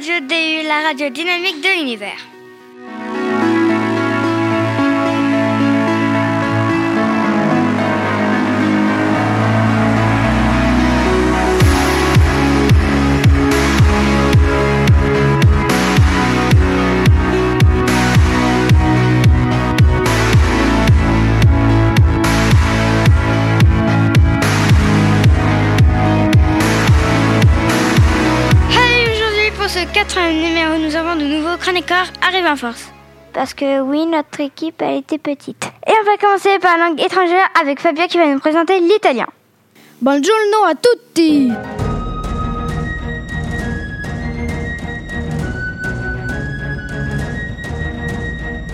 Radio DU, la radio dynamique de l'univers. Ce quatrième numéro, nous avons de nouveaux chroniqueurs arrivés en force. Parce que oui, notre équipe, elle était petite. Et on va commencer par la langue étrangère avec Fabien qui va nous présenter l'italien. Buongiorno a tutti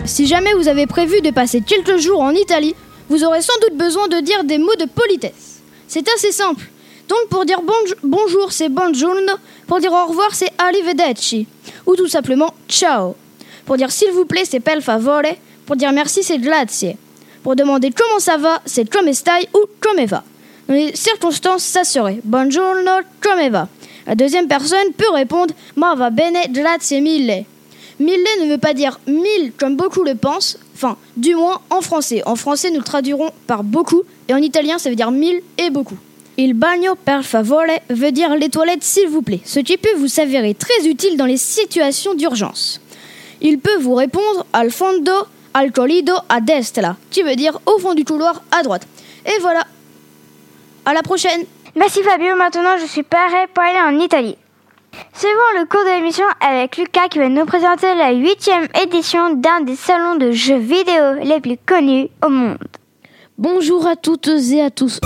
Si jamais vous avez prévu de passer quelques jours en Italie, vous aurez sans doute besoin de dire des mots de politesse. C'est assez simple. Donc pour dire bonj- bonjour, c'est buongiorno. Pour dire au revoir, c'est arrivederci. Ou tout simplement ciao. Pour dire s'il vous plaît, c'est per favore. Pour dire merci, c'est grazie. Pour demander comment ça va, c'est come stai ou come va. Dans les circonstances, ça serait buongiorno, come va. La deuxième personne peut répondre ma va bene, grazie mille. Mille ne veut pas dire mille comme beaucoup le pensent, enfin, du moins en français. En français, nous le traduirons par beaucoup, et en italien, ça veut dire mille et beaucoup. Il bagno per favore veut dire les toilettes s'il vous plaît, ce qui peut vous s'avérer très utile dans les situations d'urgence. Il peut vous répondre al fondo, al corrido a destra, qui veut dire au fond du couloir à droite. Et voilà. À la prochaine. Merci Fabio, maintenant je suis prêt pour aller en Italie. Suivons le cours de l'émission avec Lucas qui va nous présenter la huitième édition d'un des salons de jeux vidéo les plus connus au monde. Bonjour à toutes et à tous.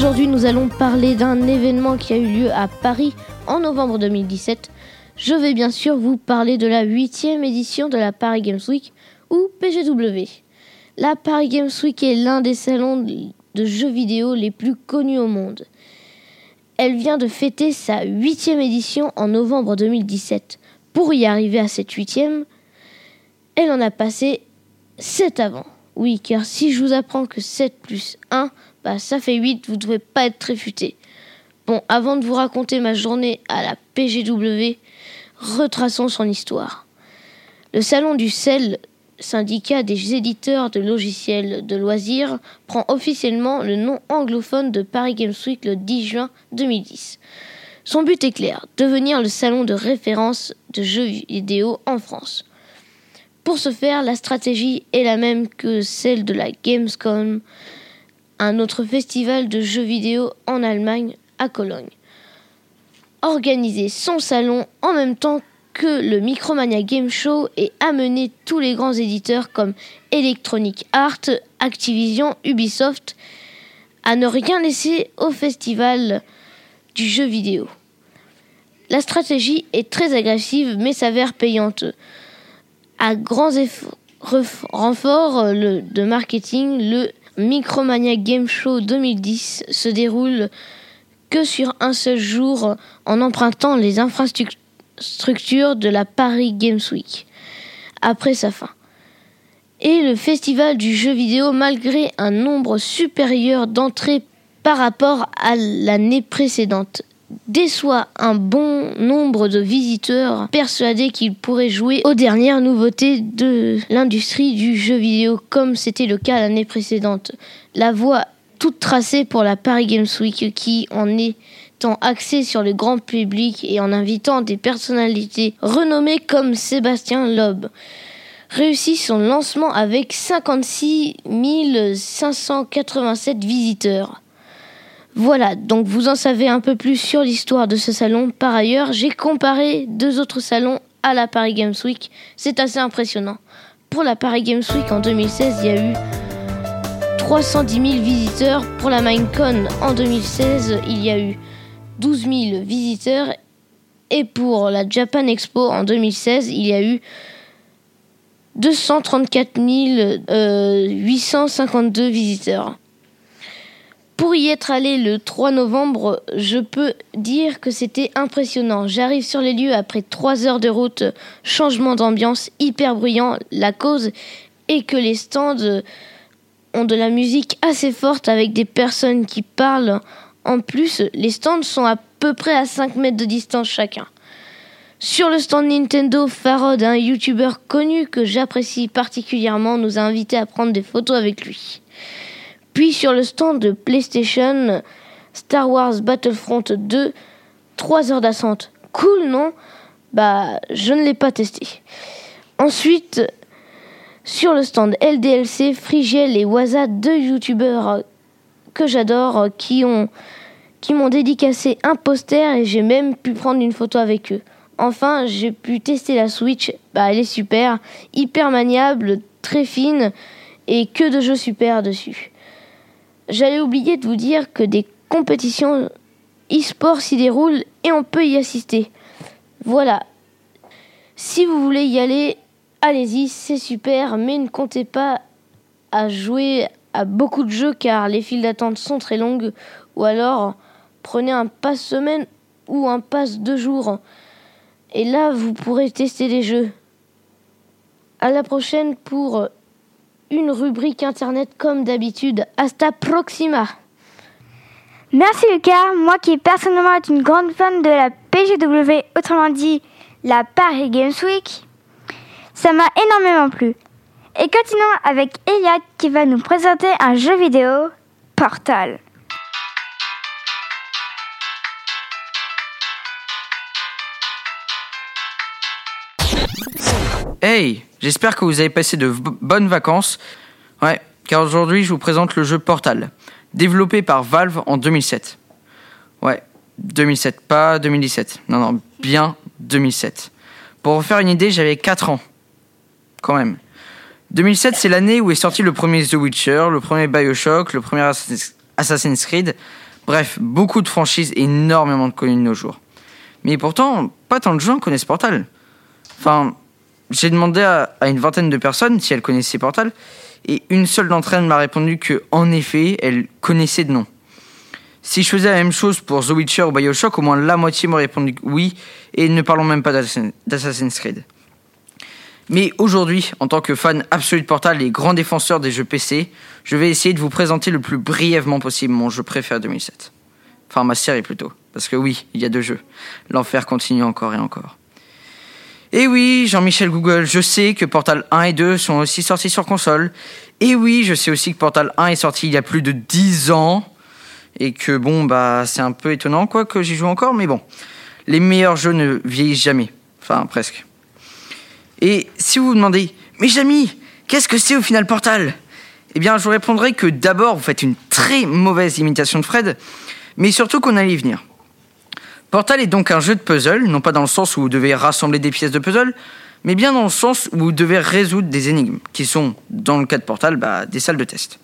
Aujourd'hui, nous allons parler d'un événement qui a eu lieu à Paris en novembre 2017. Je vais bien sûr vous parler de la huitième édition de la Paris Games Week ou PGW. La Paris Games Week est l'un des salons de jeux vidéo les plus connus au monde. Elle vient de fêter sa huitième édition en novembre 2017. Pour y arriver à cette huitième, elle en a passé sept avant. Oui, car si je vous apprends que 7 plus 1, bah ça fait 8, vous ne devez pas être réfuté. Bon, avant de vous raconter ma journée à la PGW, retraçons son histoire. Le salon du CEL, syndicat des éditeurs de logiciels de loisirs, prend officiellement le nom anglophone de Paris Games Week le 10 juin 2010. Son but est clair, devenir le salon de référence de jeux vidéo en France. Pour ce faire, la stratégie est la même que celle de la Gamescom, un autre festival de jeux vidéo en Allemagne, à Cologne. Organiser son salon en même temps que le Micromania Game Show et amener tous les grands éditeurs comme Electronic Arts, Activision, Ubisoft à ne rien laisser au festival du jeu vidéo. La stratégie est très agressive mais s'avère payante. À grands renforts euh, de marketing, le Micromania Game Show 2010 se déroule que sur un seul jour en empruntant les infrastructures de la Paris Games Week après sa fin. Et le festival du jeu vidéo, malgré un nombre supérieur d'entrées par rapport à l'année précédente, déçoit un bon nombre de visiteurs persuadés qu'ils pourraient jouer aux dernières nouveautés de l'industrie du jeu vidéo comme c'était le cas l'année précédente. La voie toute tracée pour la Paris Games Week qui en étant axée sur le grand public et en invitant des personnalités renommées comme Sébastien Loeb réussit son lancement avec 56 587 visiteurs. Voilà, donc vous en savez un peu plus sur l'histoire de ce salon. Par ailleurs, j'ai comparé deux autres salons à la Paris Games Week. C'est assez impressionnant. Pour la Paris Games Week en 2016, il y a eu 310 000 visiteurs. Pour la Minecon en 2016, il y a eu 12 000 visiteurs. Et pour la Japan Expo en 2016, il y a eu 234 euh, 852 visiteurs. Pour y être allé le 3 novembre, je peux dire que c'était impressionnant. J'arrive sur les lieux après 3 heures de route, changement d'ambiance hyper bruyant. La cause est que les stands ont de la musique assez forte avec des personnes qui parlent. En plus, les stands sont à peu près à 5 mètres de distance chacun. Sur le stand Nintendo, Farod, un youtubeur connu que j'apprécie particulièrement, nous a invités à prendre des photos avec lui. Puis sur le stand de PlayStation, Star Wars Battlefront 2, 3 heures d'attente. Cool, non? Bah, je ne l'ai pas testé. Ensuite, sur le stand LDLC, Frigiel et Waza, deux youtubeurs que j'adore, qui ont qui m'ont dédicacé un poster et j'ai même pu prendre une photo avec eux. Enfin, j'ai pu tester la Switch. Bah, elle est super, hyper maniable, très fine et que de jeux super dessus. J'allais oublier de vous dire que des compétitions e-sport s'y déroulent et on peut y assister. Voilà. Si vous voulez y aller, allez-y, c'est super, mais ne comptez pas à jouer à beaucoup de jeux car les files d'attente sont très longues ou alors prenez un pass semaine ou un pass deux jours. Et là, vous pourrez tester des jeux. À la prochaine pour une rubrique internet comme d'habitude. Hasta proxima. Merci Lucas, moi qui personnellement est une grande fan de la PGW, autrement dit la Paris Games Week, ça m'a énormément plu. Et continuons avec Eliade qui va nous présenter un jeu vidéo, Portal. Hey, j'espère que vous avez passé de bonnes vacances. Ouais, car aujourd'hui je vous présente le jeu Portal, développé par Valve en 2007. Ouais, 2007, pas 2017. Non, non, bien 2007. Pour vous faire une idée, j'avais 4 ans. Quand même. 2007, c'est l'année où est sorti le premier The Witcher, le premier Bioshock, le premier Assassin's Creed. Bref, beaucoup de franchises énormément de connues de nos jours. Mais pourtant, pas tant de gens connaissent Portal. Enfin, j'ai demandé à, une vingtaine de personnes si elles connaissaient Portal, et une seule d'entre elles m'a répondu que, en effet, elle connaissait de nom. Si je faisais la même chose pour The Witcher ou Bioshock, au moins la moitié m'aurait répondu oui, et ne parlons même pas d'Assassin's Creed. Mais aujourd'hui, en tant que fan absolu de Portal et grand défenseur des jeux PC, je vais essayer de vous présenter le plus brièvement possible mon jeu préféré 2007. Enfin, ma série plutôt. Parce que oui, il y a deux jeux. L'enfer continue encore et encore. Et oui, Jean-Michel Google, je sais que Portal 1 et 2 sont aussi sortis sur console. Et oui, je sais aussi que Portal 1 est sorti il y a plus de 10 ans. Et que bon, bah, c'est un peu étonnant, quoi, que j'y joue encore, mais bon. Les meilleurs jeux ne vieillissent jamais. Enfin, presque. Et si vous vous demandez, mais Jamy, qu'est-ce que c'est au final Portal? Eh bien, je vous répondrai que d'abord, vous faites une très mauvaise imitation de Fred, mais surtout qu'on allait y venir. Portal est donc un jeu de puzzle, non pas dans le sens où vous devez rassembler des pièces de puzzle, mais bien dans le sens où vous devez résoudre des énigmes, qui sont, dans le cas de Portal, bah, des salles de test.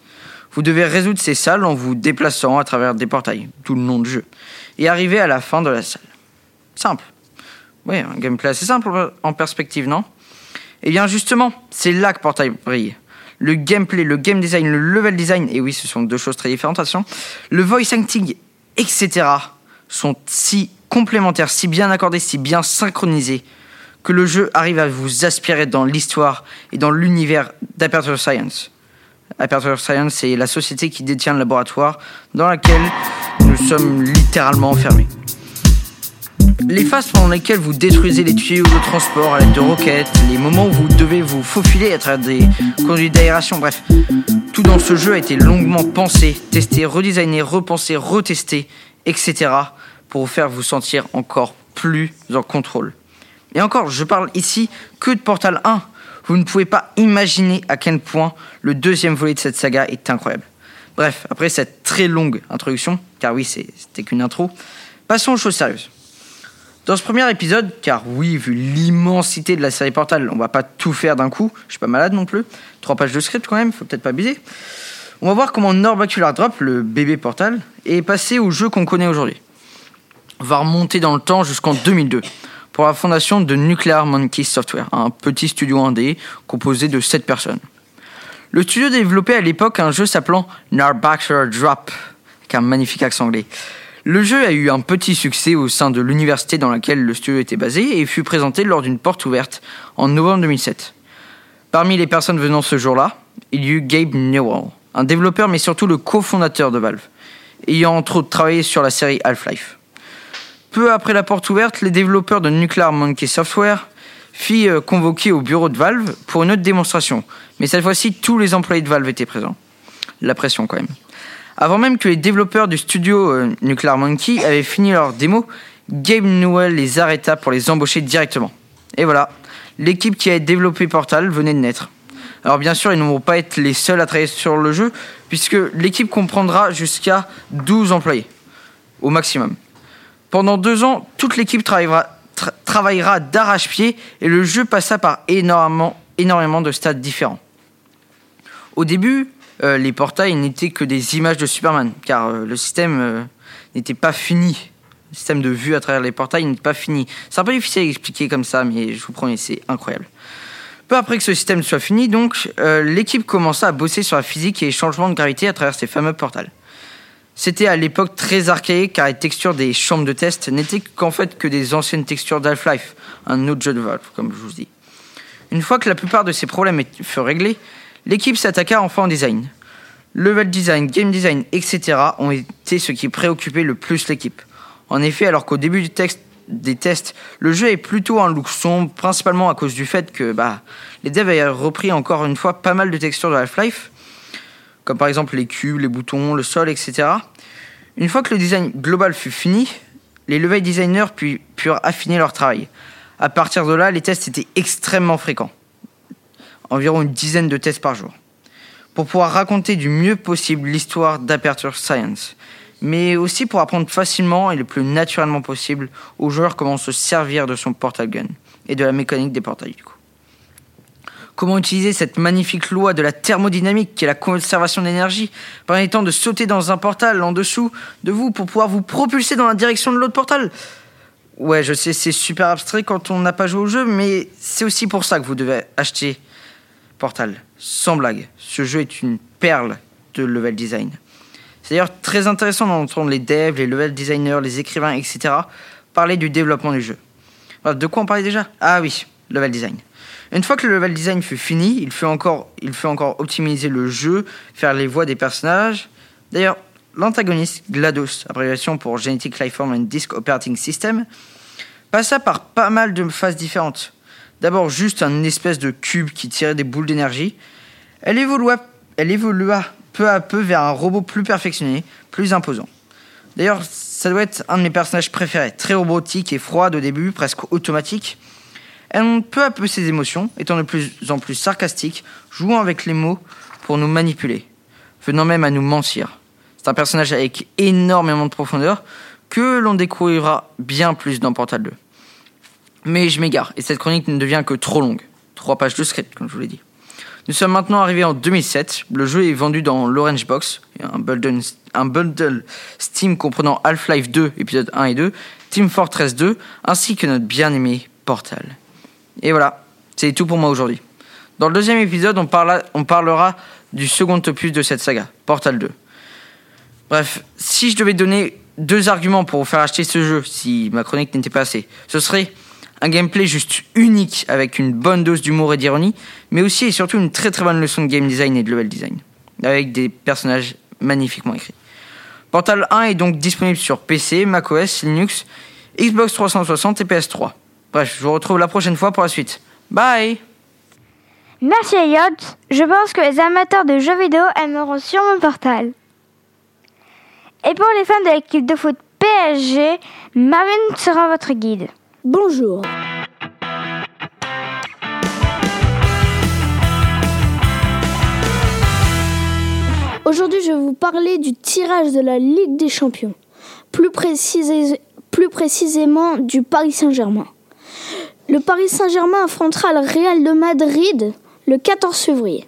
Vous devez résoudre ces salles en vous déplaçant à travers des portails, tout le nom du jeu, et arriver à la fin de la salle. Simple. Oui, un gameplay assez simple en perspective, non? Eh bien justement, c'est là que Portal brille. Le gameplay, le game design, le level design, et oui, ce sont deux choses très différentes, attention, le voice acting, etc., sont si complémentaires, si bien accordés, si bien synchronisés, que le jeu arrive à vous aspirer dans l'histoire et dans l'univers d'Aperture Science. Aperture Science, c'est la société qui détient le laboratoire dans laquelle nous sommes littéralement enfermés. Les phases pendant lesquelles vous détruisez les tuyaux de transport à l'aide de roquettes, les moments où vous devez vous faufiler à travers des conduits d'aération, bref, tout dans ce jeu a été longuement pensé, testé, redesigné, repensé, retesté, etc pour vous faire vous sentir encore plus en contrôle. Et encore, je parle ici que de Portal 1. Vous ne pouvez pas imaginer à quel point le deuxième volet de cette saga est incroyable. Bref, après cette très longue introduction, car oui, c'était qu'une intro, passons aux choses sérieuses. Dans ce premier épisode, car oui, vu l'immensité de la série Portal, on va pas tout faire d'un coup, je suis pas malade non plus, trois pages de script quand même, faut peut-être pas abuser. On va voir comment Norbacular Drop, le bébé Portal, est passé au jeu qu'on connaît aujourd'hui va remonter dans le temps jusqu'en 2002 pour la fondation de Nuclear Monkey Software, un petit studio indé composé de 7 personnes. Le studio développait à l'époque un jeu s'appelant Narbaxer Drop, avec un magnifique accent anglais. Le jeu a eu un petit succès au sein de l'université dans laquelle le studio était basé et fut présenté lors d'une porte ouverte en novembre 2007. Parmi les personnes venant ce jour-là, il y eut Gabe Newell, un développeur mais surtout le cofondateur de Valve, ayant entre autres travaillé sur la série Half-Life. Peu après la porte ouverte, les développeurs de Nuclear Monkey Software fit euh, convoquer au bureau de Valve pour une autre démonstration. Mais cette fois-ci, tous les employés de Valve étaient présents. La pression quand même. Avant même que les développeurs du studio euh, Nuclear Monkey avaient fini leur démo, Gabe Newell les arrêta pour les embaucher directement. Et voilà, l'équipe qui a développé Portal venait de naître. Alors bien sûr, ils ne vont pas être les seuls à travailler sur le jeu, puisque l'équipe comprendra jusqu'à 12 employés, au maximum. Pendant deux ans, toute l'équipe travaillera, d'arrache-pied et le jeu passa par énormément, énormément de stades différents. Au début, euh, les portails n'étaient que des images de Superman, car euh, le système euh, n'était pas fini. Le système de vue à travers les portails n'était pas fini. C'est un peu difficile à expliquer comme ça, mais je vous promets, c'est incroyable. Peu après que ce système soit fini, donc, l'équipe commença à bosser sur la physique et les changements de gravité à travers ces fameux portails. C'était à l'époque très archaïque car les textures des chambres de test n'étaient qu'en fait que des anciennes textures d'Half-Life, un autre jeu de Valve, comme je vous dis. Une fois que la plupart de ces problèmes furent réglés, l'équipe s'attaqua enfin au design. Level design, game design, etc. ont été ce qui préoccupait le plus l'équipe. En effet, alors qu'au début du des tests, le jeu est plutôt un look sombre, principalement à cause du fait que bah, les devs avaient repris encore une fois pas mal de textures de Half-Life, comme par exemple les cubes, les boutons, le sol, etc. Une fois que le design global fut fini, les level designers purent affiner leur travail. À partir de là, les tests étaient extrêmement fréquents. Environ une dizaine de tests par jour. Pour pouvoir raconter du mieux possible l'histoire d'Aperture Science. Mais aussi pour apprendre facilement et le plus naturellement possible aux joueurs comment se servir de son portal gun et de la mécanique des portails du coup. Comment utiliser cette magnifique loi de la thermodynamique qui est la conservation d'énergie, permettant de sauter dans un portal en dessous de vous pour pouvoir vous propulser dans la direction de l'autre portal? Ouais, je sais, c'est super abstrait quand on n'a pas joué au jeu, mais c'est aussi pour ça que vous devez acheter Portal. Sans blague, ce jeu est une perle de level design. C'est d'ailleurs très intéressant d'entendre les devs, les level designers, les écrivains, etc. parler du développement du jeu. De quoi on parlait déjà? Ah oui, level design. Une fois que le level design fut fini, il fut encore, il encore optimiser le jeu, faire les voix des personnages. D'ailleurs, l'antagoniste GLaDOS, abréviation pour Genetic Lifeform and Disk Operating System, passa par pas mal de phases différentes. D'abord juste un espèce de cube qui tirait des boules d'énergie. Elle évolua, elle évolua peu à peu vers un robot plus perfectionné, plus imposant. D'ailleurs, ça doit être un de mes personnages préférés, très robotique et froid au début, presque automatique. Elle montre peu à peu ses émotions, étant de plus en plus sarcastique, jouant avec les mots pour nous manipuler, venant même à nous mentir. C'est un personnage avec énormément de profondeur que l'on découvrira bien plus dans Portal 2. Mais je m'égare, et cette chronique ne devient que trop longue. Trois pages de script, comme je vous l'ai dit. Nous sommes maintenant arrivés en 2007. Le jeu est vendu dans l'Orange Box, un bundle, un bundle Steam comprenant Half-Life 2, épisode 1 et 2, Team Fortress 2, ainsi que notre bien-aimé Portal. Et voilà, c'est tout pour moi aujourd'hui. Dans le deuxième épisode, on, parlera du second opus de cette saga, Portal 2. Bref, si je devais donner deux arguments pour vous faire acheter ce jeu, si ma chronique n'était pas assez, ce serait un gameplay juste unique avec une bonne dose d'humour et d'ironie, mais aussi et surtout une très très bonne leçon de game design et de level design, avec des personnages magnifiquement écrits. Portal 1 est donc disponible sur PC, macOS, Linux, Xbox 360 et PS3. Bref, je vous retrouve la prochaine fois pour la suite. Bye Merci Elliot. Je pense que les amateurs de jeux vidéo aimeront sur mon portal. Et pour les fans de l'équipe de foot PSG, Marine sera votre guide. Bonjour. Aujourd'hui, je vais vous parler du tirage de la Ligue des Champions, plus, plus précisément du Paris Saint-Germain. Le Paris Saint-Germain affrontera le Real de Madrid le 14 février.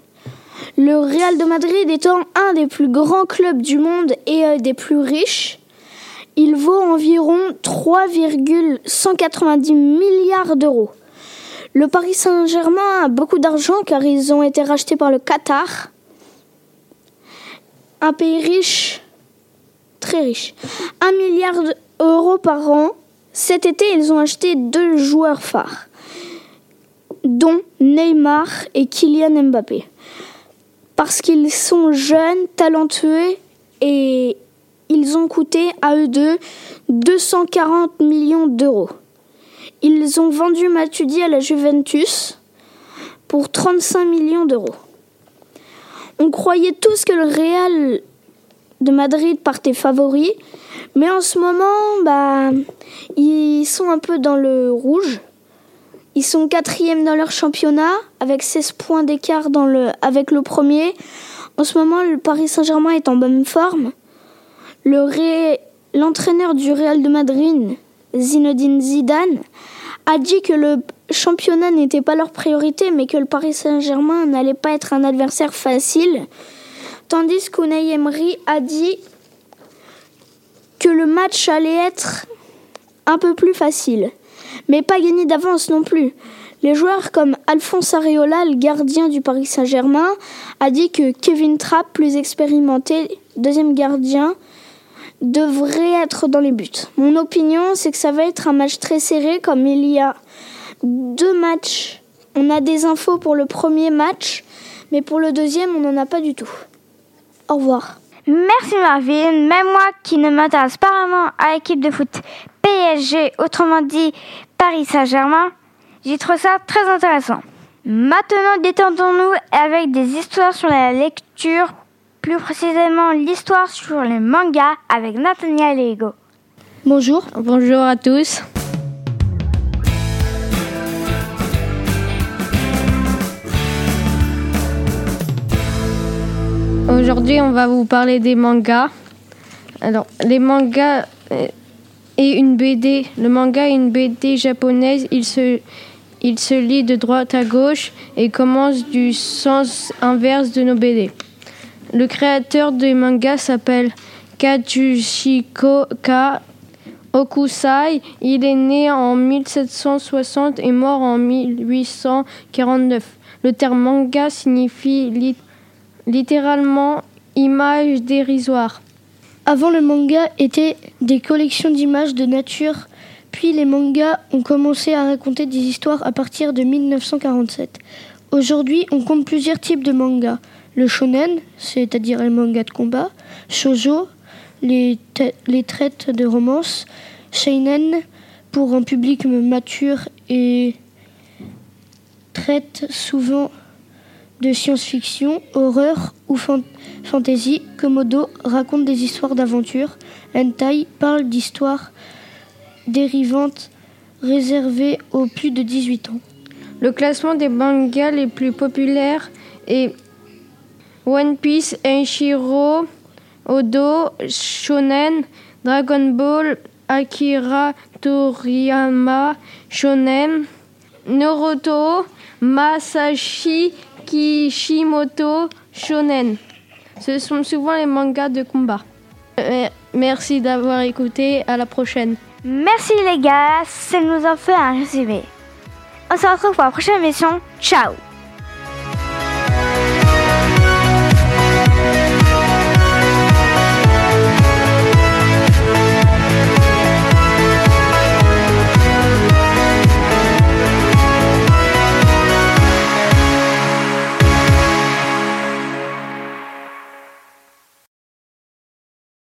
Le Real de Madrid étant un des plus grands clubs du monde et un des plus riches, il vaut environ 3,190 milliards d'euros. Le Paris Saint-Germain a beaucoup d'argent car ils ont été rachetés par le Qatar, un pays riche, très riche. Un milliard d'euros par an cet été, ils ont acheté deux joueurs phares, dont Neymar et Kylian Mbappé. parce qu'ils sont jeunes, talentueux et ils ont coûté à eux deux 240 millions d'euros. Ils ont vendu Matuidi à la Juventus pour 35 millions d'euros. On croyait tous que le Real de Madrid partait favori, mais en ce moment, bah, ils sont un peu dans le rouge. Ils sont quatrième dans leur championnat, avec 16 points d'écart avec le premier. En ce moment, le Paris Saint-Germain est en bonne forme. L'entraîneur du Real de Madrid, Zinedine Zidane, a dit que le championnat n'était pas leur priorité, mais que le Paris Saint-Germain n'allait pas être un adversaire facile. Tandis qu'Unai Emery a dit que le match allait être un peu plus facile, mais pas gagné d'avance non plus. Les joueurs comme Alphonse Areola, le gardien du Paris Saint-Germain, a dit que Kevin Trapp, plus expérimenté, deuxième gardien, devrait être dans les buts. Mon opinion, c'est que ça va être un match très serré, comme il y a deux matchs. On a des infos pour le premier match, mais pour le deuxième, on n'en a pas du tout. Au revoir. Merci Marvin. Même moi qui ne m'intéresse pas vraiment à l'équipe de foot PSG, autrement dit Paris Saint-Germain, j'y trouve ça très intéressant. Maintenant, détendons-nous avec des histoires sur la lecture, plus précisément l'histoire sur les mangas avec Nathaniel et Ego. Bonjour. Bonjour à tous. Aujourd'hui, on va vous parler des mangas. Alors, les mangas et une BD. Le manga est une BD japonaise. Il se, il se lit de droite à gauche et commence du sens inverse de nos BD. Le créateur des mangas s'appelle Katsushiko Ka Okusai. Il est né en 1760 et mort en 1849. Le terme manga signifie littéralement image dérisoire. Avant, le manga était des collections d'images de nature, puis les mangas ont commencé à raconter des histoires à partir de 1947. Aujourd'hui, on compte plusieurs types de mangas. Le shonen, c'est-à-dire les mangas de combat, shoujo, les, les traites de romance, seinen, pour un public mature et traite souvent de science-fiction, horreur ou fantasy, Komodo raconte des histoires d'aventure, Hentai parle d'histoires dérivantes réservées aux plus de 18 ans. Le classement des mangas les plus populaires est One Piece, Enshiro, Odo, Shonen, Dragon Ball, Akira Toriyama, Shonen, Naruto, Masashi Kishimoto Shonen. Ce sont souvent les mangas de combat. Euh, merci d'avoir écouté. À la prochaine. Merci les gars, ça nous a fait un résumé. On se retrouve pour la prochaine émission. Ciao